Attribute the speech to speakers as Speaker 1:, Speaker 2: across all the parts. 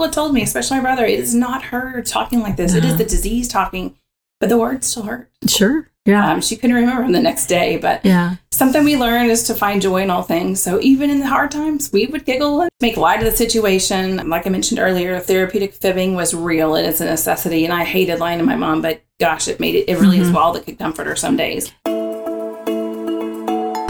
Speaker 1: people have told me, especially my brother, it is not her talking like this. It is the disease talking, but the words still hurt.
Speaker 2: Sure. Yeah.
Speaker 1: Um, she couldn't remember them the next day, but
Speaker 2: yeah.
Speaker 1: something we learn is to find joy in all things. So even in the hard times, we would giggle and make light of the situation. Like I mentioned earlier, therapeutic fibbing was real. And It is a necessity, and I hated lying to my mom, but gosh, it made it. It really is all that could comfort her some days.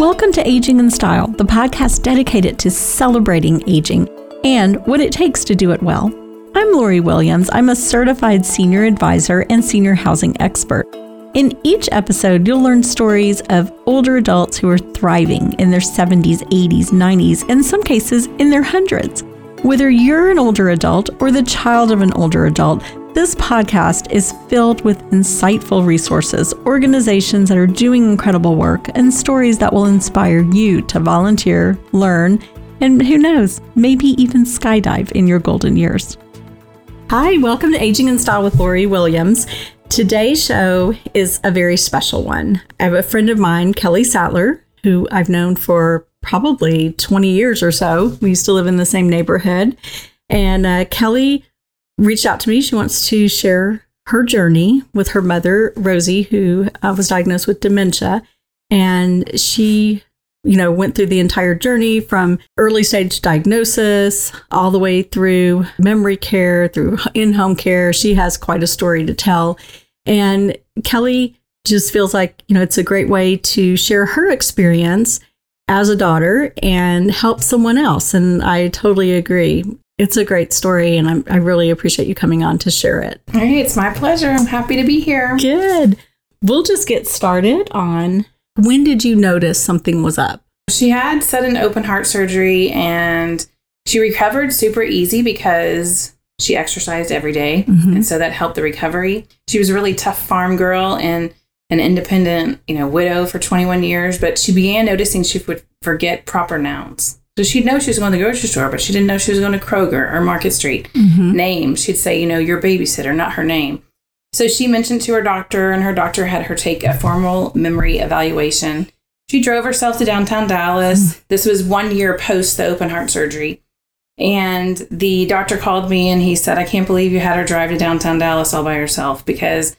Speaker 2: Welcome to Aging in Style, the podcast dedicated to celebrating aging and what it takes to do it well. I'm Lori Williams. I'm a certified senior advisor and senior housing expert. In each episode, you'll learn stories of older adults who are thriving in their 70s, 80s, 90s, and in some cases in their hundreds. Whether you're an older adult or the child of an older adult, this podcast is filled with insightful resources, organizations that are doing incredible work, and stories that will inspire you to volunteer, learn, and who knows, maybe even skydive in your golden years. Hi, welcome to Aging in Style with Lori Williams. Today's show is a very special one. I have a friend of mine, Kelli Sattler, who I've known for probably 20 years or so. We used to live in the same neighborhood. And uh, Kelli reached out to me. She wants to share her journey with her mother, Rosie, who uh, was diagnosed with dementia. And she, you know, went through the entire journey from early stage diagnosis all the way through memory care, through in home care. She has quite a story to tell. And Kelli just feels like, you know, it's a great way to share her experience as a daughter and help someone else. And I totally agree. It's a great story, and I'm, I really appreciate you coming on to share it.
Speaker 1: All right, it's my pleasure. I'm happy to be here.
Speaker 2: Good. We'll just get started on when did you notice something was up?
Speaker 1: She had sudden open heart surgery and she recovered super easy because she exercised every day,
Speaker 2: Mhm.
Speaker 1: And so that helped the recovery. She was a really tough farm girl and an independent, you know, widow for 21 years, but she began noticing she would forget proper nouns. So she'd know she was going to the grocery store, but she didn't know she was going to Kroger or Market Street.
Speaker 2: Mm-hmm.
Speaker 1: Name, she'd say, you know, your babysitter, not her name. So she mentioned to her doctor, and her doctor had her take a formal memory evaluation. She drove herself to downtown Dallas. Hmm. This was one year post the open heart surgery. And the doctor called me and he said, I can't believe you had her drive to downtown Dallas all by herself because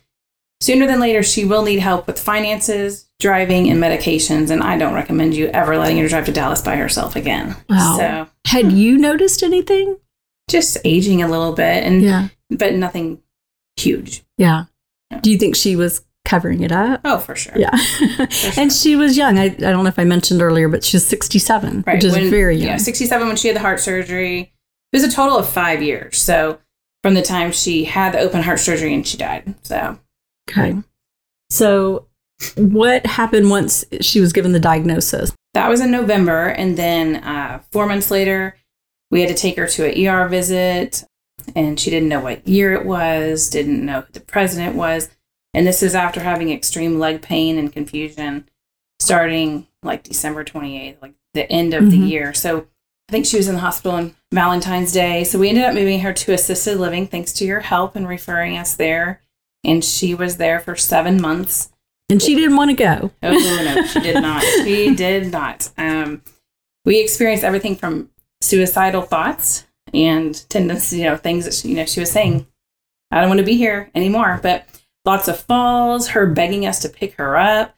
Speaker 1: sooner than later she will need help with finances, driving, and medications. And I don't recommend you ever letting her drive to Dallas by herself again.
Speaker 2: Wow.
Speaker 1: So
Speaker 2: Had you noticed anything?
Speaker 1: just aging a little bit and
Speaker 2: Yeah.
Speaker 1: but nothing huge.
Speaker 2: Yeah. Do you think she was covering it up?
Speaker 1: Oh, for sure.
Speaker 2: Yeah. and she was young. I, I don't know if I mentioned earlier, but she's 67, which is
Speaker 1: when-
Speaker 2: very young.
Speaker 1: Yeah, 67 when she had the heart surgery. It was a total of five years. So from the time she had the open heart surgery and she died. So
Speaker 2: Okay. So, what happened once she was given the diagnosis?
Speaker 1: that was in November. And then uh, four months later, we had to take her to an ER visit. And she didn't know what year it was, didn't know who the president was. And this is after having extreme leg pain and confusion starting like December 28th, like the end of the
Speaker 2: Mhm.
Speaker 1: year. So I think she was in the hospital on Valentine's Day. So we ended up moving her to assisted living thanks to your help and referring us there. And she was there for seven months.
Speaker 2: And she didn't want to go.
Speaker 1: Oh no, she did not. She did not. Um, we experienced everything from suicidal thoughts and tendencies, you know, things that she, you know she was saying, "I don't want to be here anymore." But lots of falls, her begging us to pick her up,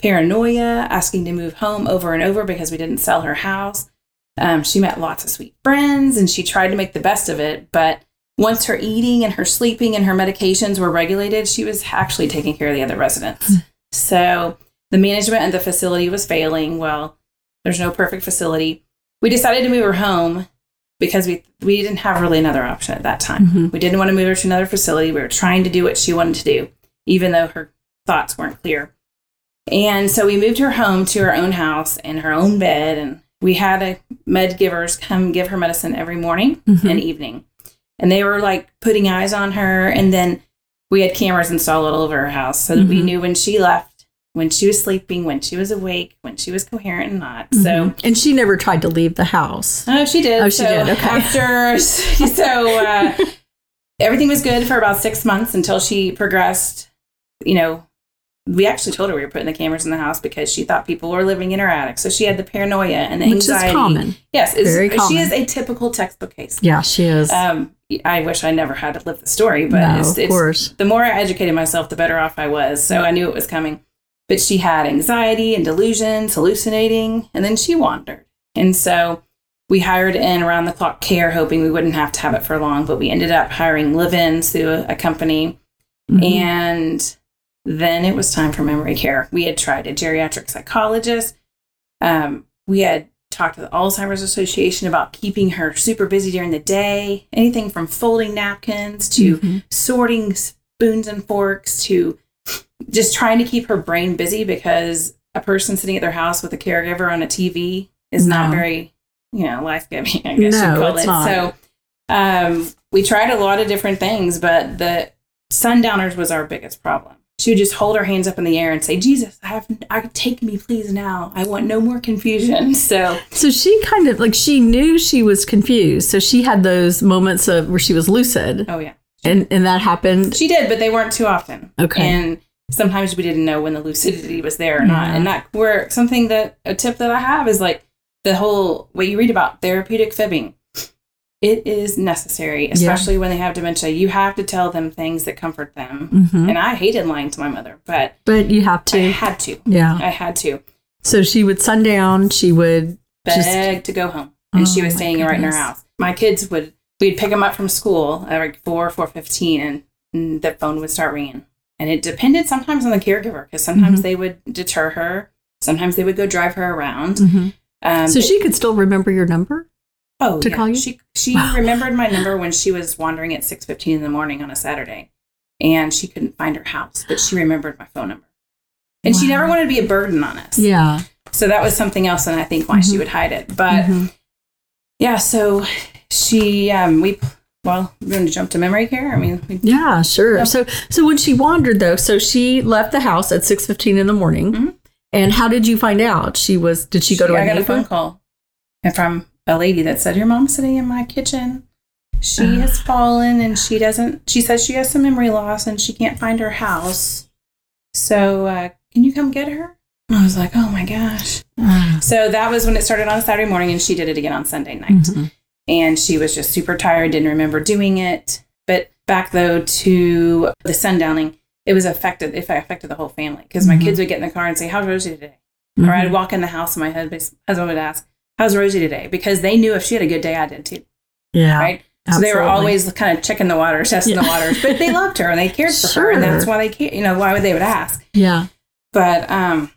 Speaker 1: paranoia, asking to move home over and over because we didn't sell her house. Um, she met lots of sweet friends and she tried to make the best of it, but once her eating and her sleeping and her medications were regulated, she was actually taking care of the other residents. So the management and the facility was failing. Well, there's no perfect facility. We decided to move her home because we we didn't have really another option at that time.
Speaker 2: Mhm.
Speaker 1: We didn't want to move her to another facility. We were trying to do what she wanted to do, even though her thoughts weren't clear. And so we moved her home to her own house and her own bed, and we had a med givers come give her medicine every morning
Speaker 2: Mhm.
Speaker 1: and evening. And they were like putting eyes on her. And then we had cameras installed all over her house so that we
Speaker 2: Mhm.
Speaker 1: knew when she left, when she was sleeping, when she was awake, when she was coherent and not. So,
Speaker 2: Mhm. and she never tried to leave the house.
Speaker 1: oh, she did.
Speaker 2: Oh, she
Speaker 1: so
Speaker 2: did. Okay.
Speaker 1: After, so uh, everything was good for about six months until she progressed. You know, we actually told her we were putting the cameras in the house because she thought people were living in her attic. So she had the paranoia and the
Speaker 2: Which is
Speaker 1: anxiety.
Speaker 2: common.
Speaker 1: Yes, is,
Speaker 2: Very
Speaker 1: she is a typical textbook case.
Speaker 2: Yeah, she is.
Speaker 1: Um, I wish I never had to live the story, but
Speaker 2: no,
Speaker 1: it's,
Speaker 2: of
Speaker 1: it's
Speaker 2: course.
Speaker 1: the more I educated myself, the better off I was. So I knew it was coming. But she had anxiety and delusions, hallucinating, and then she wandered. And so we hired in around the clock care, hoping we wouldn't have to have it for long. But we ended up hiring live ins through a, a company.
Speaker 2: Mhm.
Speaker 1: And then it was time for memory care. We had tried a geriatric psychologist. Um, we had talked to the Alzheimer's Association about keeping her super busy during the day, anything from folding napkins to
Speaker 2: Mhm.
Speaker 1: sorting spoons and forks to just trying to keep her brain busy because a person sitting at their house with a caregiver on a TV is not very, you know, life giving, I guess
Speaker 2: No,
Speaker 1: you'd call
Speaker 2: it's
Speaker 1: it.
Speaker 2: not.
Speaker 1: So um, we tried a lot of different things, but the sundowners was our biggest problem. She would just hold her hands up in the air and say, Jesus, I have I take me please now. I want no more confusion. So
Speaker 2: So she kind of like she knew she was confused. So she had those moments of where she was lucid,
Speaker 1: oh yeah.
Speaker 2: And and that happened.
Speaker 1: She did, but they weren't too often.
Speaker 2: Okay.
Speaker 1: And sometimes we didn't know when the lucidity was there or not.
Speaker 2: Yeah.
Speaker 1: And that where something that a tip that I have is like the whole what you read about therapeutic fibbing. It is necessary, especially when they have dementia. You have to tell them things that comfort them.
Speaker 2: Mhm.
Speaker 1: And I hated lying to my mother, but
Speaker 2: But you have to.
Speaker 1: I had to.
Speaker 2: yeah.
Speaker 1: I had to
Speaker 2: So she would sundown. She would just
Speaker 1: beg to go home, and she
Speaker 2: Oh,
Speaker 1: was
Speaker 2: my
Speaker 1: staying right in her house. My kids would we'd pick them up from school at like four four fifteen, and, and the phone would start ringing. And it depended sometimes on the caregiver because sometimes
Speaker 2: Mhm.
Speaker 1: they would deter her, sometimes they would go drive her around.
Speaker 2: Mhm.
Speaker 1: Um,
Speaker 2: So she could still remember your number.
Speaker 1: oh
Speaker 2: to
Speaker 1: yeah.
Speaker 2: call you?
Speaker 1: She she
Speaker 2: Wow.
Speaker 1: remembered my number when she was wandering at six fifteen in the morning on a Saturday, and she couldn't find her house, but she remembered my phone number. And she never wanted to be a burden on us.
Speaker 2: Yeah.
Speaker 1: So that was something else, and I think why she
Speaker 2: Mhm.
Speaker 1: would hide it. But
Speaker 2: Mhm.
Speaker 1: yeah, so she, um, we, well, we're going to jump to memory care. I mean, we,
Speaker 2: Yeah, sure.
Speaker 1: Yep.
Speaker 2: So so when she wandered though, so she left the house at six fifteen in the morning.
Speaker 1: Mhm.
Speaker 2: And how did you find out? She was did she go to a
Speaker 1: I got a phone call and from a lady that said, Your mom's sitting in my kitchen. She
Speaker 2: Uh.
Speaker 1: has fallen and she doesn't, she says she has some memory loss and she can't find her house. So, uh, can you come get her? I was like, Oh my gosh.
Speaker 2: Ah.
Speaker 1: So that was when it started on Saturday morning and she did it again on Sunday night.
Speaker 2: Mhm.
Speaker 1: And she was just super tired, didn't remember doing it. But back though to the sundowning, it was affected. It affected the whole family because my
Speaker 2: Mhm.
Speaker 1: kids would get in the car and say, "How's Rosie today?" Or I'd walk in the house and my husband would ask, "How's Rosie today?" Because they knew if she had a good day, I did too,
Speaker 2: Yeah.
Speaker 1: right? So they were always kind of checking the waters, testing
Speaker 2: Yeah.
Speaker 1: the waters, but they loved her and they cared for her, and that's why they, you know, why would they would ask.
Speaker 2: Yeah.
Speaker 1: But um,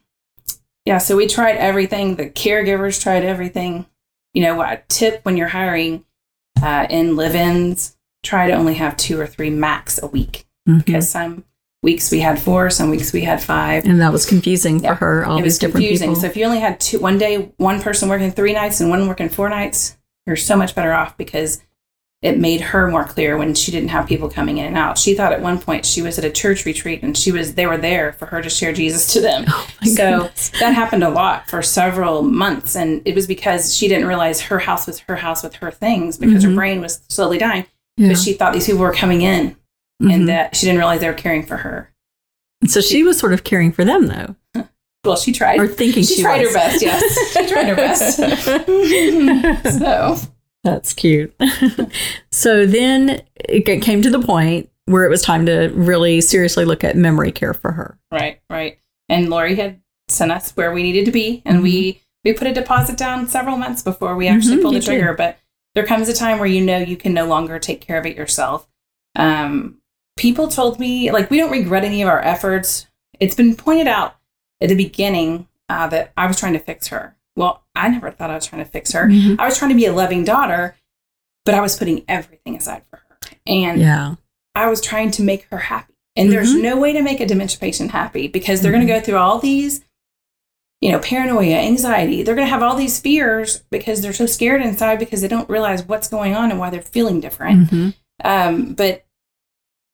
Speaker 1: yeah, so we tried everything. The caregivers tried everything. You know, what tip when you're hiring uh, in live-ins, try to only have two or three max a week
Speaker 2: Mhm.
Speaker 1: because some weeks we had four, some weeks we had five.
Speaker 2: And that was confusing
Speaker 1: Yeah.
Speaker 2: for her, all
Speaker 1: it
Speaker 2: these different
Speaker 1: confusing.
Speaker 2: people.
Speaker 1: So if you only had two, one day, one person working three nights and one working four nights, you're so much better off because it made her more clear when she didn't have people coming in and out. She thought at one point she was at a church retreat and she was they were there for her to share Jesus to them.
Speaker 2: oh
Speaker 1: so
Speaker 2: goodness.
Speaker 1: that happened a lot for several months and it was because she didn't realize her house was her house with her things because
Speaker 2: Mhm.
Speaker 1: her brain was slowly dying
Speaker 2: Yeah.
Speaker 1: but she thought these people were coming in
Speaker 2: Mhm.
Speaker 1: and that she didn't realize they were caring for her
Speaker 2: so she was sort of caring for them though.
Speaker 1: well she tried
Speaker 2: Or thinking
Speaker 1: she,
Speaker 2: she,
Speaker 1: tried
Speaker 2: was.
Speaker 1: her best yes she tried her best so
Speaker 2: That's cute. so then it came to the point where it was time to really seriously look at memory care for her.
Speaker 1: right right. And lori had sent us where we needed to be and we we put a deposit down several months before we actually
Speaker 2: Mhm,
Speaker 1: pulled the trigger. but there comes a time where you know you can no longer take care of it yourself. Um, people told me like we don't regret any of our efforts. It's been pointed out at the beginning uh, that i was trying to fix her. Well i never thought i was trying to fix her
Speaker 2: Mhm.
Speaker 1: i was trying to be a loving daughter but i was putting everything aside for her and
Speaker 2: Yeah.
Speaker 1: I was trying to make her happy. And there's
Speaker 2: Mhm.
Speaker 1: no way to make a dementia patient happy because they're going to go through all these, you know, paranoia, anxiety. They're going to have all these fears because they're so scared inside because they don't realize what's going on and why they're feeling different.
Speaker 2: Mhm.
Speaker 1: Um, but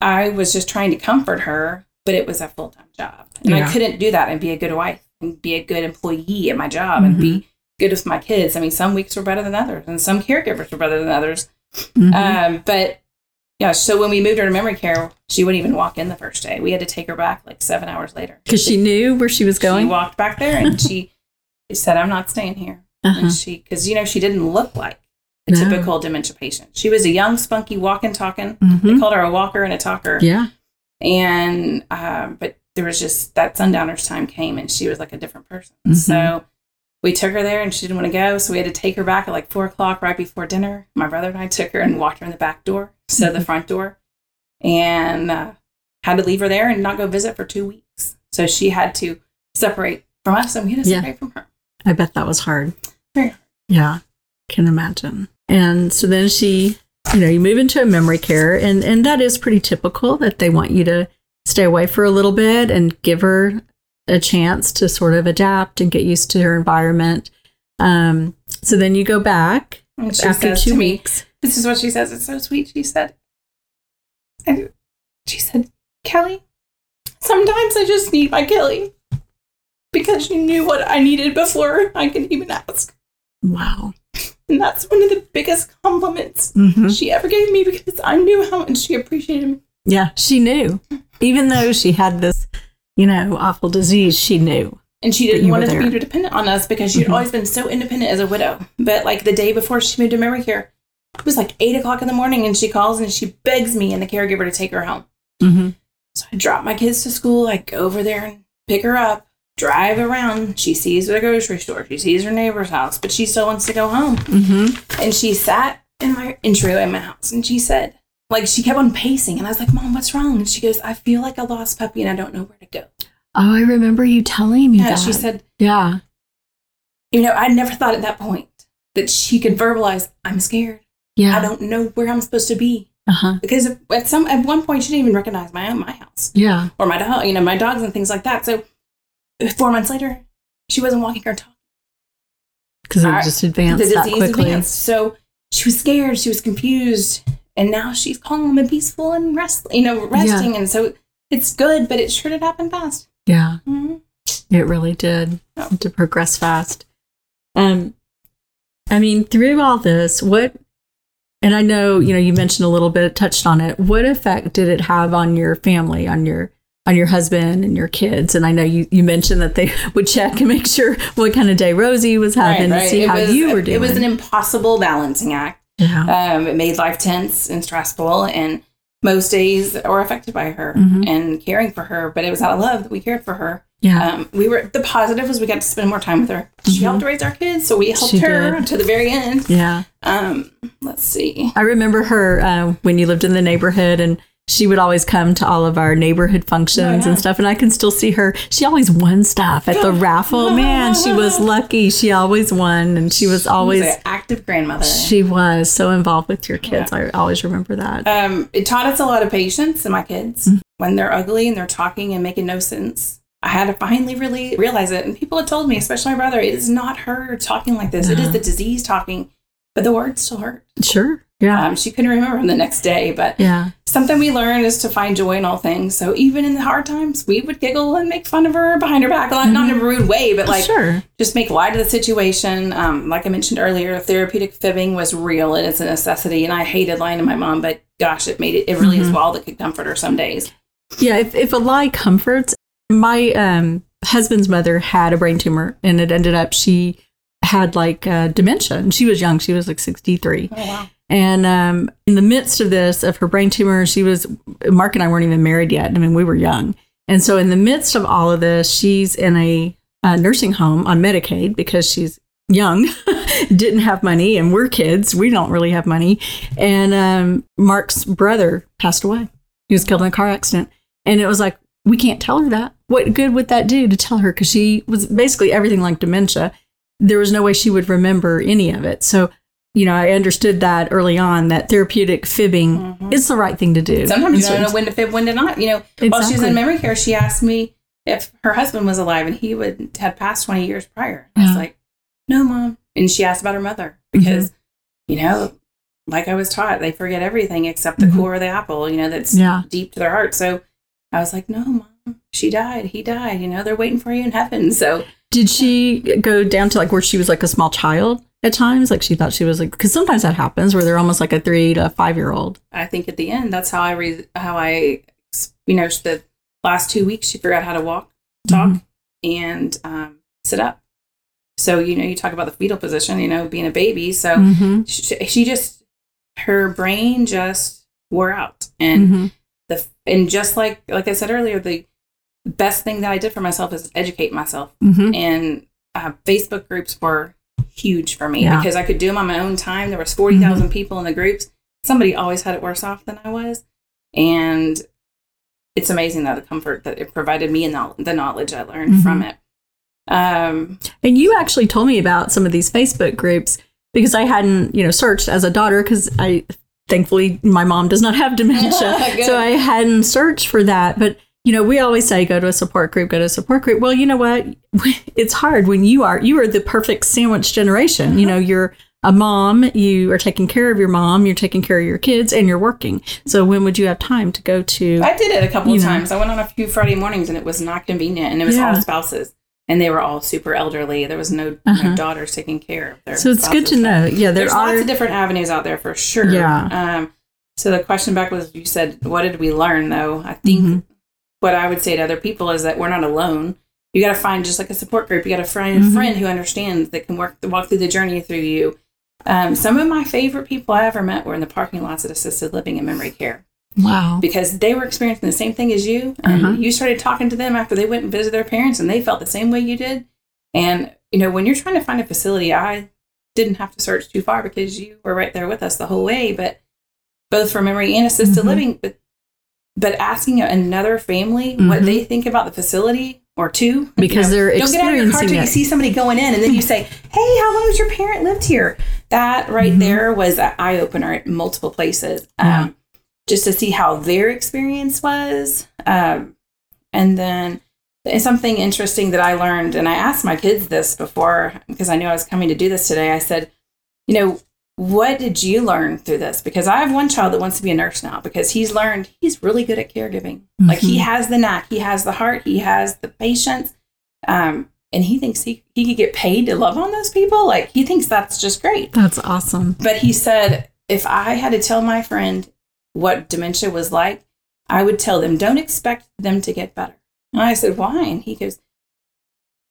Speaker 1: I was just trying to comfort her, but it was a full time job. And
Speaker 2: Yeah.
Speaker 1: I couldn't do that and be a good wife and be a good employee at my job and be good with my kids. I mean, some weeks were better than others and some caregivers were better than others.
Speaker 2: Mhm.
Speaker 1: Um, but yeah, so when we moved her to memory care, she wouldn't even walk in the first day. We had to take her back like seven hours later.
Speaker 2: Because she knew where she was
Speaker 1: She
Speaker 2: going.
Speaker 1: walked back there and she said, I'm not staying here.
Speaker 2: Uh-huh.
Speaker 1: And she, because, you know, she didn't look like a
Speaker 2: No.
Speaker 1: typical dementia patient. She was a young, spunky, walking, talking. They
Speaker 2: Mhm.
Speaker 1: called her a walker and a talker.
Speaker 2: Yeah.
Speaker 1: And uh, but there was just that sundowner's time came, and she was like a different person.
Speaker 2: Mhm.
Speaker 1: So we took her there, and she didn't want to go, so we had to take her back at like four o'clock right before dinner. My brother and I took her and walked her in the back door instead of the front door, and uh, had to leave her there and not go visit for two weeks. So she had to separate from us, and we had to
Speaker 2: Yeah.
Speaker 1: separate from her.
Speaker 2: I bet that was hard.
Speaker 1: Very hard.
Speaker 2: Yeah, can imagine. And so then she, you know, you move into a memory care, and and that is pretty typical that they want you to stay away for a little bit and give her a chance to sort of adapt and get used to her environment. Um, so then you go back
Speaker 1: she
Speaker 2: after two
Speaker 1: to me,
Speaker 2: weeks.
Speaker 1: This is what she says. It's so sweet. She said, I, she said, Kelli, sometimes I just need my Kelli because you knew what I needed before I could even ask.
Speaker 2: Wow.
Speaker 1: And that's one of the biggest compliments
Speaker 2: hmm
Speaker 1: she ever gave me because I knew how much she appreciated me.
Speaker 2: Yeah, she knew. Even though she had this, you know, awful disease, she knew.
Speaker 1: And she didn't want to be dependent on us because she'd
Speaker 2: Mhm.
Speaker 1: always been so independent as a widow. But like the day before she moved to memory care, it was like eight o'clock in the morning and she calls and she begs me and the caregiver to take her home.
Speaker 2: Mm-hmm.
Speaker 1: So I drop my kids to school. I go over there and pick her up, drive around. She sees the grocery store. She sees her neighbor's house, but she still wants to go home.
Speaker 2: Mm-hmm.
Speaker 1: And she sat in my entryway in my house and she said, like, she kept on pacing. And I was like, Mom, what's wrong? And she goes, I feel like a lost puppy and I don't know where to go.
Speaker 2: Oh, I remember you telling me
Speaker 1: Yeah,
Speaker 2: that.
Speaker 1: she said,
Speaker 2: "Yeah,
Speaker 1: you know, I never thought at that point that she could verbalize, I'm scared.
Speaker 2: yeah,
Speaker 1: I don't know where I'm supposed to be.
Speaker 2: uh huh,
Speaker 1: Because at some at one point she didn't even recognize my my house.
Speaker 2: yeah,
Speaker 1: or my dog, you know, my dogs and things like that. So four months later, she wasn't walking or talking.
Speaker 2: because it just advanced
Speaker 1: the
Speaker 2: that
Speaker 1: disease
Speaker 2: quickly.
Speaker 1: advanced. So she was scared. She was confused, and now she's calm and peaceful and rest, you know, resting. And so it's good, but it sure did happen fast.
Speaker 2: Yeah,
Speaker 1: Mhm.
Speaker 2: it really did
Speaker 1: Oh.
Speaker 2: to progress fast. Um, I mean, through all this, what? And I know you know you mentioned a little bit, touched on it. What effect did it have on your family, on your on your husband and your kids? And I know you, you mentioned that they would check and make sure what kind of day Rosie was having to see
Speaker 1: It
Speaker 2: how
Speaker 1: was,
Speaker 2: you were doing.
Speaker 1: It was an impossible balancing act.
Speaker 2: Yeah.
Speaker 1: Um, it made life tense and stressful, and most days were affected by her
Speaker 2: Mhm.
Speaker 1: and caring for her. But it was out of love that we cared for her.
Speaker 2: yeah.
Speaker 1: Um, we were the positive was we got to spend more time with her. She
Speaker 2: Mhm.
Speaker 1: helped raise our kids, so we helped
Speaker 2: She
Speaker 1: her
Speaker 2: did.
Speaker 1: to the very end.
Speaker 2: yeah.
Speaker 1: Um, let's see.
Speaker 2: I remember her uh, when you lived in the neighborhood, and she would always come to all of our neighborhood functions
Speaker 1: yeah.
Speaker 2: and stuff. And I can still see her. She always won stuff at the raffle. Man, she was lucky. She always won, and she was always.
Speaker 1: She's an active grandmother.
Speaker 2: She was so involved with your kids. I always remember that.
Speaker 1: um, it taught us a lot of patience in my kids
Speaker 2: Mm-hmm.
Speaker 1: when they're ugly and they're talking and making no sense. I had to finally really realize it, and people had told me, especially my brother, it is not her talking like this. It is the disease talking, but the words still hurt.
Speaker 2: Sure. Yeah.
Speaker 1: Um, she couldn't remember them the next day, but
Speaker 2: yeah.
Speaker 1: something we learned is to find joy in all things. So even in the hard times, we would giggle and make fun of her behind her back, not, not in a rude way, but like
Speaker 2: sure.
Speaker 1: just make light of the situation. Um, like I mentioned earlier, therapeutic fibbing was real and it's a necessity. And I hated lying to my mom, but gosh, it made it. It really is
Speaker 2: Mhm.
Speaker 1: all that could comfort her some days.
Speaker 2: Yeah, if, if a lie comforts, my um, husband's mother had a brain tumor and it ended up she had like uh, dementia and she was young. She was like 63.
Speaker 1: Oh wow!
Speaker 2: And um, in the midst of this, of her brain tumor, she was, Mark and I weren't even married yet. I mean, we were young. And so in the midst of all of this, she's in a, uh nursing home on Medicaid because she's young, didn't have money, and we're kids. We don't really have money. And um, Mark's brother passed away. He was killed in a car accident. And it was like, we can't tell her that. What good would that do to tell her? Because she was basically everything like dementia. There was no way she would remember any of it. So, you know, I understood that early on that therapeutic fibbing
Speaker 1: Mhm.
Speaker 2: is the right thing to do.
Speaker 1: Sometimes you don't know when to fib, when to not. You know, while she was in memory care, she asked me if her husband was alive, and he would had passed twenty years prior. I was like, "No, mom." And she asked about her mother
Speaker 2: Mm-hmm.
Speaker 1: because, you know, like I was taught, they forget everything except the
Speaker 2: Mhm.
Speaker 1: core of the apple. You know, that's
Speaker 2: Yeah.
Speaker 1: deep to their heart. So I was like, "No, mom, she died. He died. You know, they're waiting for you in heaven." So
Speaker 2: Did she go down to like where she was like a small child at times? Like she thought she was like, because sometimes that happens where they're almost like a three to five year old.
Speaker 1: I think at the end, that's how I re- how I, you know, the last two weeks she forgot how to walk, talk,
Speaker 2: Mhm.
Speaker 1: and um, sit up. So, you know, you talk about the fetal position, you know, being a baby. So
Speaker 2: Mm-hmm.
Speaker 1: she, she just, her brain just wore out. And
Speaker 2: Mm-hmm.
Speaker 1: the, and just like, like I said earlier, the best thing that I did for myself is educate myself.
Speaker 2: Mm-hmm.
Speaker 1: And uh, Facebook groups were huge for me
Speaker 2: Yeah.
Speaker 1: because I could do them on my own time. There was 40,000 people in the groups. Somebody always had it worse off than I was. And it's amazing that the comfort that it provided me and the, knowledge I learned
Speaker 2: Mhm.
Speaker 1: from it. Um,
Speaker 2: And you actually told me about some of these Facebook groups because I hadn't, you know, searched as a daughter because I thankfully my mom does not have dementia. So I hadn't searched for that. But, you know, we always say go to a support group, go to a support group. Well, you know what? It's hard when you are, you are the perfect sandwich generation. You know, you're a mom, you are taking care of your mom, you're taking care of your kids, and you're working. So when would you have time to go to?
Speaker 1: I did it a couple of
Speaker 2: know.
Speaker 1: times. I went on a few Friday mornings and it was not convenient. And it was
Speaker 2: Yeah.
Speaker 1: all spouses. And they were all super elderly. There was no,
Speaker 2: Uh-huh.
Speaker 1: no daughters taking care of their
Speaker 2: So it's good to know. Yeah, there
Speaker 1: There's
Speaker 2: are.
Speaker 1: lots of different avenues out there for sure.
Speaker 2: Yeah.
Speaker 1: Um, so the question back was you said, what did we learn though? I think
Speaker 2: Mhm.
Speaker 1: What I would say to other people is that we're not alone. You got to find just like a support group. You got to find
Speaker 2: Mhm.
Speaker 1: a friend who understands that can work walk through the journey through you. Um, some of my favorite people I ever met were in the parking lots at assisted living and memory care
Speaker 2: wow.
Speaker 1: because they were experiencing the same thing as you, and
Speaker 2: Uh-huh.
Speaker 1: you started talking to them after they went and visited their parents, and they felt the same way you did. And you know, when you're trying to find a facility, I didn't have to search too far because you were right there with us the whole way. But both for memory and assisted
Speaker 2: Mhm.
Speaker 1: living, but but asking another family what
Speaker 2: Mhm.
Speaker 1: they think about the facility or two
Speaker 2: Because they're
Speaker 1: don't get out of your car till you see somebody going in and then you say hey how long has your parent lived here that right
Speaker 2: Mhm.
Speaker 1: there was an eye-opener at multiple places
Speaker 2: Yeah.
Speaker 1: um, just to see how their experience was um, and then something interesting that i learned and i asked my kids this before because i knew i was coming to do this today i said you know what did you learn through this? Because i have one child that wants to be a nurse now because he's learned he's really good at caregiving. Like he
Speaker 2: Mhm.
Speaker 1: has the knack he has the heart he has the patience um, and he thinks he, he could get paid to love on those people. Like he thinks that's just great.
Speaker 2: That's awesome.
Speaker 1: but he said if i had to tell my friend what dementia was like i would tell them don't expect them to get better. And i said why? And he goes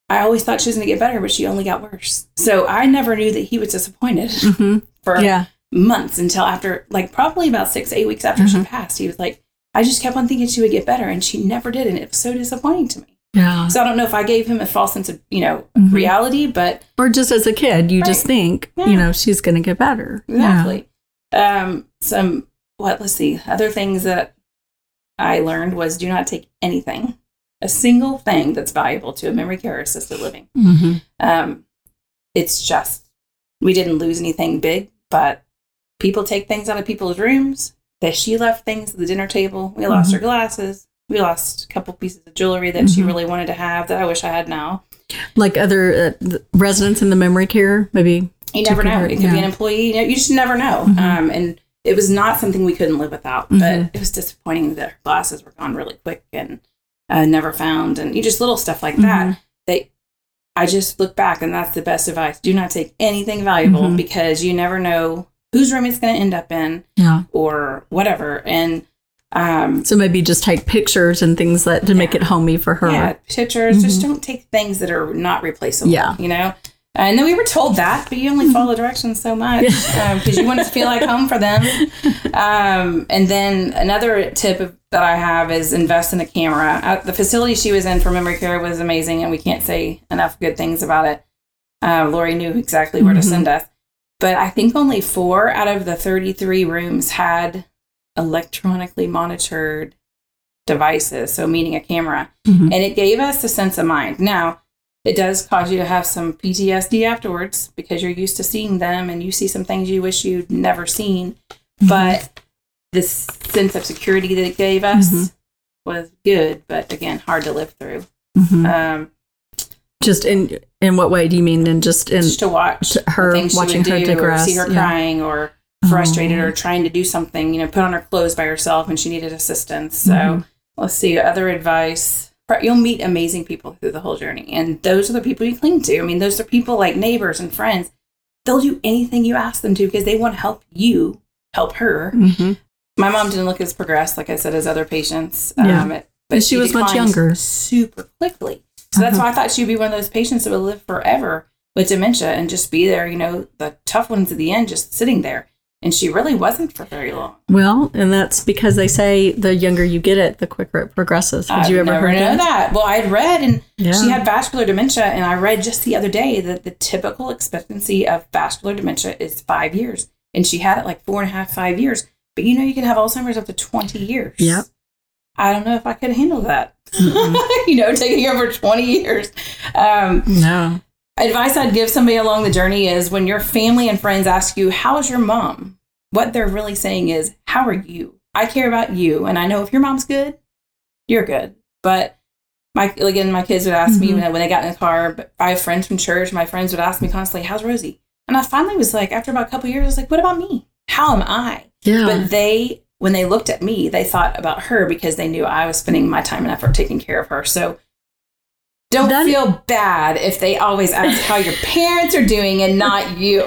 Speaker 1: i always thought she was going to get better but she only got worse. So i never knew that he was disappointed.
Speaker 2: Hmm
Speaker 1: for
Speaker 2: Yeah.
Speaker 1: months until after like probably about six eight weeks after she
Speaker 2: Mhm.
Speaker 1: passed he was like i just kept on thinking she would get better and she never did and it was so disappointing to me
Speaker 2: Yeah.
Speaker 1: so i don't know if i gave him a false sense of you know
Speaker 2: Mhm.
Speaker 1: reality but
Speaker 2: Or just as a kid, you just think,
Speaker 1: Yeah.
Speaker 2: you know, she's going to get better.
Speaker 1: exactly um some what let's see other things that i learned was do not take anything a single thing that's valuable to a memory care or assisted living
Speaker 2: Yeah. hmm
Speaker 1: um it's just we didn't lose anything big but people take things out of people's rooms that she left things at the dinner table we lost
Speaker 2: Mhm.
Speaker 1: her glasses we lost a couple pieces of jewelry that she
Speaker 2: Mhm.
Speaker 1: really wanted to have that i wish i had now
Speaker 2: Like other uh, residents in the memory care, maybe.
Speaker 1: you never know
Speaker 2: convert,
Speaker 1: it could be an employee you, know, you just never know
Speaker 2: Mhm.
Speaker 1: um, and it was not something we couldn't live without but it was disappointing that her glasses were gone really quick and uh, never found and you just little stuff like that
Speaker 2: Mhm.
Speaker 1: that I just look back and that's the best advice. Do not take anything valuable
Speaker 2: Mhm.
Speaker 1: because you never know whose room it's going to end up in
Speaker 2: Yeah.
Speaker 1: or whatever. And um,
Speaker 2: So maybe just take pictures and things that to make it homey for her.
Speaker 1: yeah, pictures. Just
Speaker 2: Mhm.
Speaker 1: don't take things that are not replaceable.
Speaker 2: Yeah.
Speaker 1: you know. And then we were told that, but you only follow directions so much because you want to feel like home for them. Um, and then another tip that I have is invest in a camera. Uh, the facility she was in for memory care was amazing, and we can't say enough good things about it. Uh, Lori knew exactly where
Speaker 2: Mhm.
Speaker 1: to send us. But I think only four out of the 33 rooms had electronically monitored devices, so meaning a camera.
Speaker 2: Mhm.
Speaker 1: And it gave us a sense of mind. Now, it does cause you to have some PTSD afterwards because you're used to seeing them and you see some things you wish you'd never seen.
Speaker 2: Mm-hmm.
Speaker 1: But this sense of security that it gave us
Speaker 2: Mhm.
Speaker 1: was good, but again, hard to live through.
Speaker 2: Mhm.
Speaker 1: Um,
Speaker 2: Just in in what way do you mean? And just in
Speaker 1: just to watch
Speaker 2: her
Speaker 1: the things she
Speaker 2: watching her digress.
Speaker 1: or see her
Speaker 2: yeah.
Speaker 1: crying, or frustrated,
Speaker 2: Oh.
Speaker 1: or trying to do something. You know, put on her clothes by herself and she needed assistance. So
Speaker 2: Mhm.
Speaker 1: let's see other advice. You'll meet amazing people through the whole journey, and those are the people you cling to. I mean, those are people like neighbors and friends. They'll do anything you ask them to because they want to help you help her.
Speaker 2: Mhm.
Speaker 1: My mom didn't look as progressed, like I said, as other patients.
Speaker 2: Yeah.
Speaker 1: Um, it-
Speaker 2: And she was much younger.
Speaker 1: super quickly. So that's
Speaker 2: Uh-huh.
Speaker 1: why I thought she'd be one of those patients that would live forever. with dementia and just be there, you know, the tough ones at the end, just sitting there. And she really wasn't for very long.
Speaker 2: Well, and that's because they say the younger you get it, the quicker it progresses.
Speaker 1: I've
Speaker 2: you ever
Speaker 1: never
Speaker 2: heard
Speaker 1: know
Speaker 2: that?
Speaker 1: that? Well, I'd read, and
Speaker 2: Yeah.
Speaker 1: she had vascular dementia, and I read just the other day that the typical expectancy of vascular dementia is five years, and she had it like four and a half, five years. But you know, you can have Alzheimer's up to twenty years.
Speaker 2: Yep.
Speaker 1: I don't know if I could handle that. you know, taking over twenty years. Um,
Speaker 2: No.
Speaker 1: Advice I'd give somebody along the journey is when your family and friends ask you, How's your mom? What they're really saying is, How are you? I care about you. And I know if your mom's good, you're good. But my again, my kids would ask me
Speaker 2: Mhm.
Speaker 1: when, when they got in the car, but I have friends from church, my friends would ask me constantly, How's Rosie? And I finally was like, after about a couple years, I was like, What about me? How am I?
Speaker 2: Yeah.
Speaker 1: But they, when they looked at me, they thought about her because they knew I was spending my time and effort taking care of her. So don't
Speaker 2: That-
Speaker 1: feel bad if they always ask how your parents are doing and not you.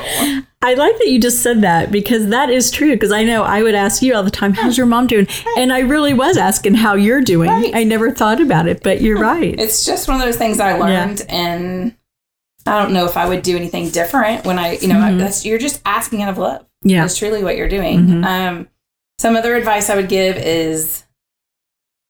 Speaker 2: I like that you just said that because that is true. Because I know I would ask you all the time, "How's your mom doing?" And I really was asking how you're doing.
Speaker 1: Right.
Speaker 2: I never thought about it, but you're right.
Speaker 1: It's just one of those things I learned, and I don't know if I would do anything different when I, you know,
Speaker 2: Mhm.
Speaker 1: that's you're just asking out of love.
Speaker 2: yeah.
Speaker 1: That's truly what you're doing.
Speaker 2: Mhm.
Speaker 1: Um, some other advice I would give is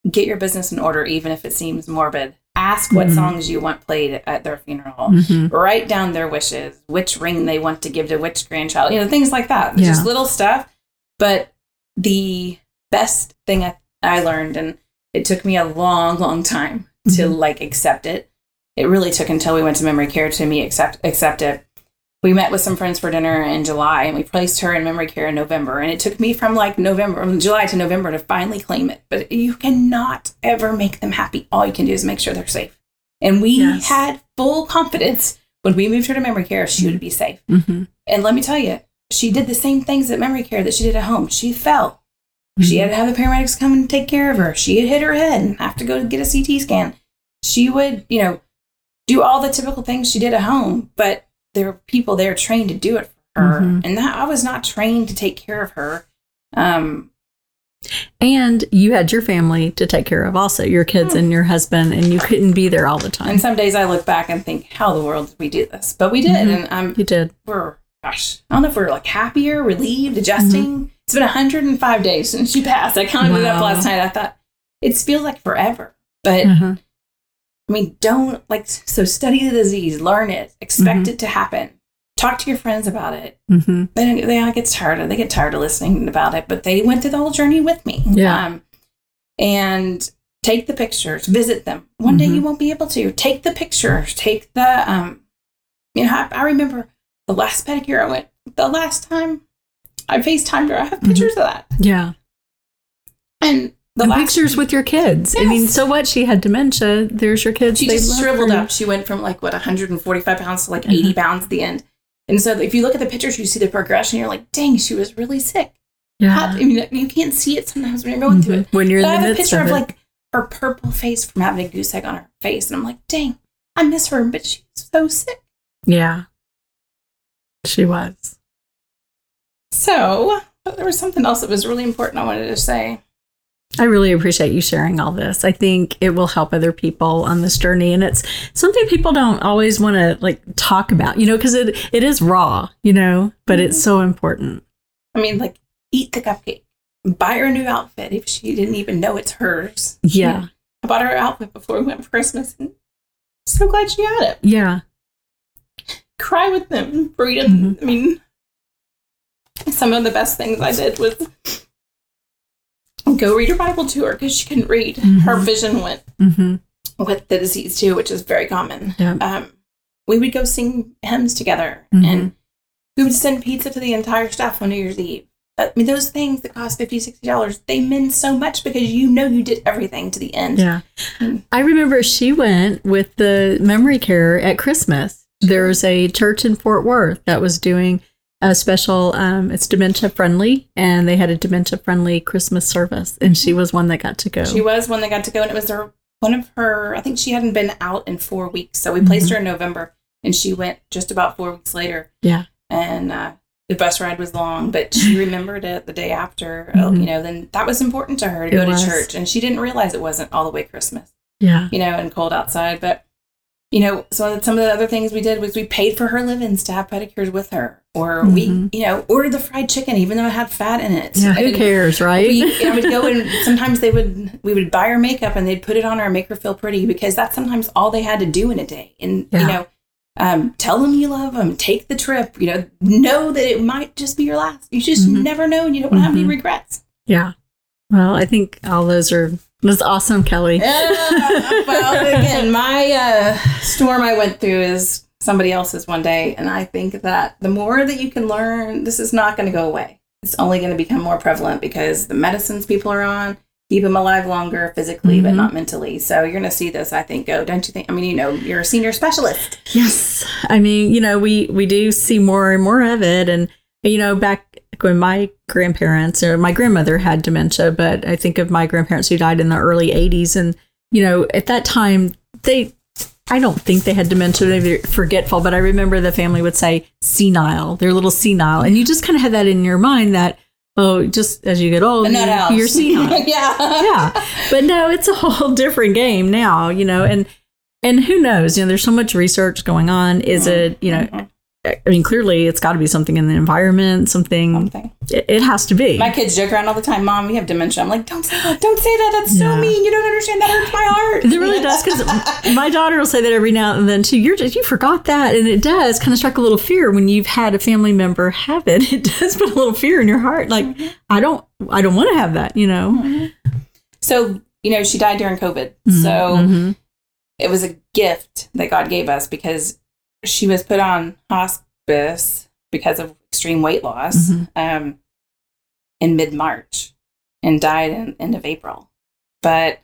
Speaker 1: get your business in order, even if it seems morbid. Ask what
Speaker 2: Mhm.
Speaker 1: songs you want played at their funeral.
Speaker 2: Mhm.
Speaker 1: Write down their wishes, which ring they want to give to which grandchild, you know, things like that.
Speaker 2: Yeah.
Speaker 1: Just little stuff. But the best thing I, I learned, and it took me a long, long time to
Speaker 2: Mhm.
Speaker 1: like accept it. It really took until we went to memory care to me accept accept it. We met with some friends for dinner in July, and we placed her in memory care in November. And it took me from like November, from July to November to finally claim it. But you cannot ever make them happy. All you can do is make sure they're safe. And we
Speaker 2: Yes.
Speaker 1: had full confidence when we moved her to memory care, she would be safe.
Speaker 2: Mhm.
Speaker 1: And let me tell you, she did the same things at memory care that she did at home. She fell. She had to have the paramedics come and take care of her. She had hit her head and have to go get a CT scan. She would, you know, do all the typical things she did at home, but there were people there trained to do it for her.
Speaker 2: Mhm.
Speaker 1: And that I was not trained to take care of her. Um,
Speaker 2: And you had your family to take care of, also your kids and your husband, and you couldn't be there all the time.
Speaker 1: and some days I look back and think, how the world did we do this? But we did.
Speaker 2: Mhm.
Speaker 1: And um,
Speaker 2: you did.
Speaker 1: we're, gosh, I don't know if we're like happier, relieved, adjusting. It's been 105 days since she passed. I counted it up last night. I thought it feels like forever. But
Speaker 2: Uh-huh.
Speaker 1: I mean, don't like so study the disease, learn it, expect
Speaker 2: Mhm.
Speaker 1: it to happen. Talk to your friends about it.
Speaker 2: hmm
Speaker 1: They they all get tired of they get tired of listening about it, but they went through the whole journey with me.
Speaker 2: Yeah.
Speaker 1: Um, and take the pictures, visit them. One day
Speaker 2: Mhm.
Speaker 1: you won't be able to take the pictures, take the um. You know, I, I remember the last pedicure I went. The last time I FaceTimed her, I have pictures of that.
Speaker 2: Yeah.
Speaker 1: And the
Speaker 2: and pictures with your kids. I mean, so what? She had dementia. There's your kids.
Speaker 1: she
Speaker 2: They
Speaker 1: just shriveled
Speaker 2: her.
Speaker 1: up. She went from like what 145 pounds to like 80 pounds at the end. And so if you look at the pictures, you see the progression. You're like, dang, she was really sick. How-
Speaker 2: Yeah.
Speaker 1: I mean, you can't see it sometimes when you're going through it.
Speaker 2: Mhm. When you're
Speaker 1: But I
Speaker 2: in the
Speaker 1: have a picture
Speaker 2: of,
Speaker 1: of, like her purple face from having a goose egg on her face, and I'm like, dang, I miss her, but she's so sick.
Speaker 2: yeah. She was.
Speaker 1: So there was something else that was really important I wanted to say.
Speaker 2: I really appreciate you sharing all this. I think it will help other people on this journey, and it's something people don't always want to like talk about, you know, because it it is raw, you know, but it's mm-hmm. so important.
Speaker 1: I mean, like, eat the cupcake, buy her a new outfit if she didn't even know it's hers.
Speaker 2: Yeah,
Speaker 1: I bought her an outfit before we went for Christmas, and so glad she had it.
Speaker 2: yeah,
Speaker 1: Cry with them, read them. Mm-hmm. I mean, some of the best things I did was go read her Bible to her because she couldn't read. Her
Speaker 2: Mhm.
Speaker 1: vision went
Speaker 2: hmm
Speaker 1: with the disease too, which is very common.
Speaker 2: Yeah.
Speaker 1: Um, we would go sing hymns together,
Speaker 2: Mhm.
Speaker 1: and we would send pizza to the entire staff on New Year's Eve. I mean, those things that cost $50, $60, they mean so much because you know you did everything to the end.
Speaker 2: yeah.
Speaker 1: Mm.
Speaker 2: I remember she went with the memory care at Christmas. There's a church in Fort Worth that was doing a special. Um, it's dementia friendly, and they had a dementia friendly Christmas service, and she was one that got to go.
Speaker 1: She was one that got to go, and it was her one of her. I think she hadn't been out in four weeks, so we placed her in November, and she went just about four weeks later.
Speaker 2: Yeah.
Speaker 1: and uh, the bus ride was long, but she remembered it the day after. uh,
Speaker 2: Mhm.
Speaker 1: You know, then that was important to her to
Speaker 2: It
Speaker 1: go
Speaker 2: was.
Speaker 1: to church, and she didn't realize it wasn't all the way Christmas.
Speaker 2: yeah.
Speaker 1: You know, and cold outside, but you know, so some of the other things we did was we paid for her livings to have pedicures with her, or we,
Speaker 2: Mhm.
Speaker 1: you know, ordered the fried chicken even though it had fat in it.
Speaker 2: Yeah, who
Speaker 1: And
Speaker 2: cares, right?
Speaker 1: We, I would go and sometimes they would we would buy her makeup and they'd put it on her and make her feel pretty because that's sometimes all they had to do in a day. And
Speaker 2: Yeah.
Speaker 1: you know, um, tell them you love them, take the trip. You know, know that it might just be your last. You just
Speaker 2: Mhm.
Speaker 1: never know, and you don't to have any
Speaker 2: Mhm.
Speaker 1: regrets.
Speaker 2: yeah. Well, I think all those are that's awesome, Kelli.
Speaker 1: Uh, well, again, my uh, storm I went through is somebody else's one day, and I think that the more that you can learn, this is not going to go away. It's only going to become more prevalent because the medicines people are on keep them alive longer physically, but
Speaker 2: Mhm.
Speaker 1: not mentally. So you're going to see this, I think. Go, don't you think? I mean, you know, you're a senior specialist.
Speaker 2: Yes. I mean, you know, we we do see more and more of it and you know, back when my grandparents or my grandmother had dementia, but I think of my grandparents who died in the early 80s and you know, at that time they I don't think they had dementia, maybe they're forgetful, but I remember the family would say senile. They're a little senile. And you just kind of had that in your mind that, oh, just as you get old, you, you're senile.
Speaker 1: yeah.
Speaker 2: yeah but no it's a whole different game now you know and and who knows you know there's so much research going on is it you know. I mean clearly it's got to be something in the environment something
Speaker 1: Something.
Speaker 2: it, it has to be
Speaker 1: My kids joke around all the time, Mom, you have dementia. I'm like, don't say that. Don't say that. That's
Speaker 2: Yeah.
Speaker 1: so mean. You don't understand. That hurts my heart.
Speaker 2: it really does because my daughter will say that every now and then too. You're just you forgot that, and it does kind of strike a little fear when you've had a family member have it. It does put a little fear in your heart. Like mm-hmm. I don't, I don't want to have that. You know. Mm-hmm.
Speaker 1: So, you know, she died during COVID. Mm-hmm. So
Speaker 2: Mhm.
Speaker 1: it was a gift that God gave us because she was put on hospice because of extreme weight loss
Speaker 2: Mhm.
Speaker 1: um, in mid March and died in end of April. But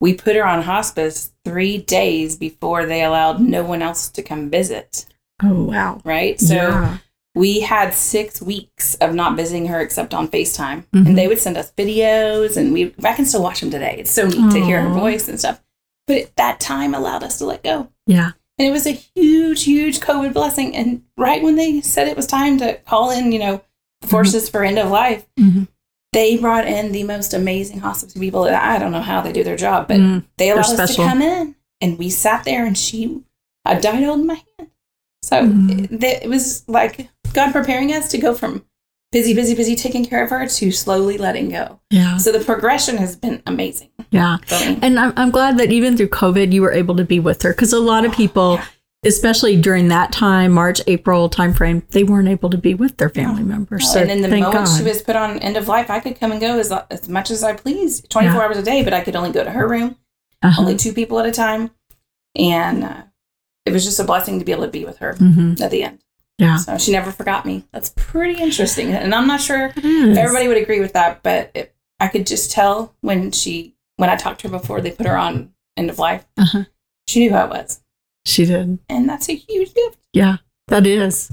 Speaker 1: we put her on hospice three days before they allowed no one else to come visit.
Speaker 2: oh wow.
Speaker 1: Right. So
Speaker 2: Yeah.
Speaker 1: we had six weeks of not visiting her except on FaceTime.
Speaker 2: Mhm.
Speaker 1: And they would send us videos and we I can still watch them today. It's so neat to hear her voice and stuff. But it, that time allowed us to let go.
Speaker 2: yeah.
Speaker 1: And it was a huge, huge COVID blessing. And right when they said it was time to call in, you know, the forces for end of life,
Speaker 2: Mhm.
Speaker 1: they brought in the most amazing hospice people. I don't know how they do their job, but
Speaker 2: Mm.
Speaker 1: they allowed us
Speaker 2: special.
Speaker 1: to come in. And we sat there and she, I died holding my hand. So
Speaker 2: Mhm.
Speaker 1: it, it was like God preparing us to go from busy, busy, busy taking care of her to slowly letting go.
Speaker 2: Yeah.
Speaker 1: So the progression has been amazing
Speaker 2: Yeah. And I'm, I'm glad that even through COVID, you were able to be with her because a lot of people,
Speaker 1: yeah.
Speaker 2: especially during that time, March, April timeframe, they weren't able to be with their family members. So
Speaker 1: and in the
Speaker 2: thank
Speaker 1: moment
Speaker 2: God.
Speaker 1: she was put on end of life, I could come and go as, as much as I please, 24
Speaker 2: Yeah.
Speaker 1: hours a day, but I could only go to her room,
Speaker 2: Uh-huh.
Speaker 1: only two people at a time. And uh, it was just a blessing to be able to be with her
Speaker 2: Mhm.
Speaker 1: at the end.
Speaker 2: Yeah.
Speaker 1: So she never forgot me. That's pretty interesting. And I'm not sure if everybody would agree with that, but it, I could just tell when she, when I talked to her before they put her on end of life,
Speaker 2: Uh-huh.
Speaker 1: she knew how it was.
Speaker 2: She did.
Speaker 1: And that's a huge gift.
Speaker 2: Yeah, that is.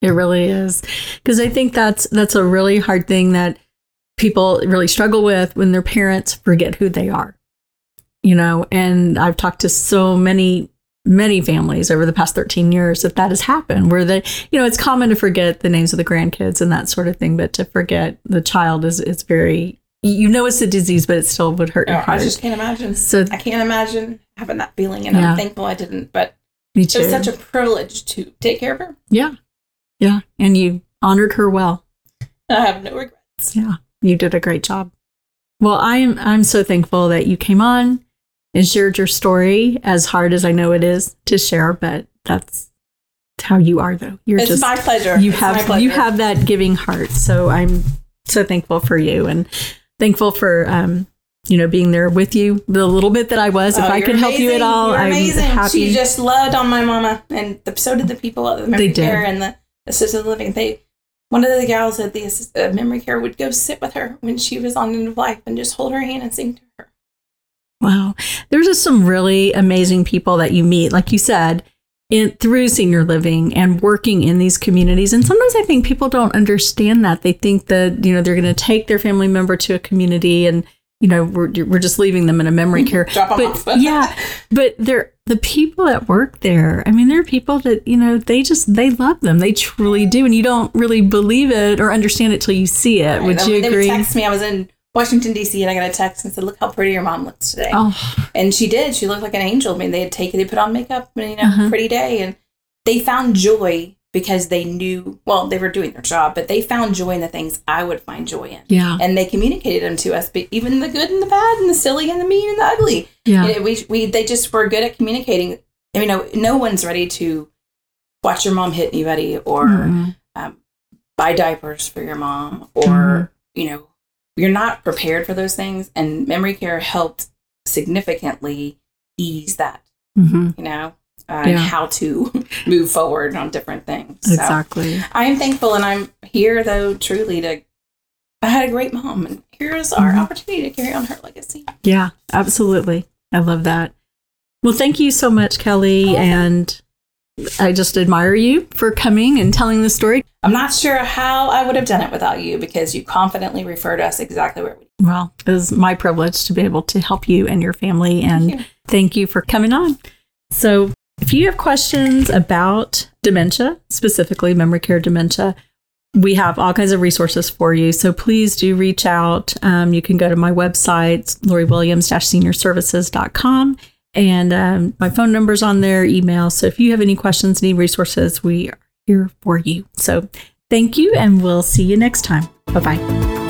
Speaker 2: It really is. Because I think that's that's a really hard thing that people really struggle with when their parents forget who they are. You know, and I've talked to so many many families over the past 13 years that that has happened where they you know it's common to forget the names of the grandkids and that sort of thing but to forget the child is it's very you know it's a disease but it still would hurt your
Speaker 1: Oh, I just can't imagine.
Speaker 2: so
Speaker 1: I can't imagine having that feeling, and
Speaker 2: Yeah.
Speaker 1: I'm thankful I didn't. But
Speaker 2: me
Speaker 1: it was such a privilege to take care of her.
Speaker 2: yeah yeah and you honored her well
Speaker 1: I have no regrets.
Speaker 2: Yeah, you did a great job. Well, I'm I'm so thankful that you came on and shared your story as hard as I know it is to share, but that's how you are though. You're
Speaker 1: It's
Speaker 2: just
Speaker 1: my pleasure.
Speaker 2: you
Speaker 1: It's
Speaker 2: have
Speaker 1: pleasure.
Speaker 2: you have that giving heart. So I'm so thankful for you and thankful for um you know being there with you the little bit that I was. if
Speaker 1: Oh,
Speaker 2: I
Speaker 1: you're
Speaker 2: could help you at all,
Speaker 1: You're
Speaker 2: I'm
Speaker 1: amazing.
Speaker 2: happy.
Speaker 1: She just loved on my mama, and the, so did the people at the memory
Speaker 2: They did.
Speaker 1: care and the assisted living. They one of the gals at the assist, uh, memory care would go sit with her when she was on end of life and just hold her hand and sing to her.
Speaker 2: Wow. There's just some really amazing people that you meet, like you said, in through senior living and working in these communities. And sometimes I think people don't understand that. They think that, you know, they're going to take their family member to a community and, you know, we're, we're just leaving them in a memory care. But
Speaker 1: off.
Speaker 2: yeah, but they're the people that work there. I mean, there are people that, you know, they just they love them. They truly do. And you don't really believe it or understand it till you see it.
Speaker 1: Right.
Speaker 2: Would
Speaker 1: They-
Speaker 2: you
Speaker 1: they
Speaker 2: agree?
Speaker 1: would text me. I was in Washington D.C. and I got a text and said, "Look how pretty your mom looks today."
Speaker 2: Oh,
Speaker 1: And she did. She looked like an angel. I mean, they had taken, they put on makeup, and you know,
Speaker 2: Uh-huh.
Speaker 1: pretty day, and they found joy because they knew. Well, they were doing their job, but they found joy in the things I would find joy in,
Speaker 2: yeah.
Speaker 1: and they communicated them to us. But even the good and the bad, and the silly and the mean and the ugly.
Speaker 2: Yeah.
Speaker 1: You know, we we they just were good at communicating. I mean, no, no one's ready to watch your mom hit anybody or
Speaker 2: Mhm.
Speaker 1: um, buy diapers for your mom or
Speaker 2: Mhm.
Speaker 1: you know you're not prepared for those things and memory care helped significantly ease that
Speaker 2: Mhm.
Speaker 1: you know uh,
Speaker 2: Yeah.
Speaker 1: and how to move forward on different things So
Speaker 2: Exactly.
Speaker 1: i am thankful and i'm here though truly to i had a great mom and here's our
Speaker 2: Mhm.
Speaker 1: opportunity to carry on her legacy
Speaker 2: Yeah, absolutely. I love that. Well, thank you so much, Kelli. And I just admire you for coming and telling the story.
Speaker 1: i'm not sure how i would have done it without you because you confidently referred us exactly where we
Speaker 2: Well, it was my privilege to be able to help you and your family. And
Speaker 1: you.
Speaker 2: thank you for coming on. So, if you have questions about dementia, specifically memory care dementia, we have all kinds of resources for you. So please do reach out. Um, you can go to my website, loriwilliams-seniorservices.com. And um, my phone number's on there, email. So if you have any questions, need resources, we are here for you. So thank you, and we'll see you next time. Bye bye.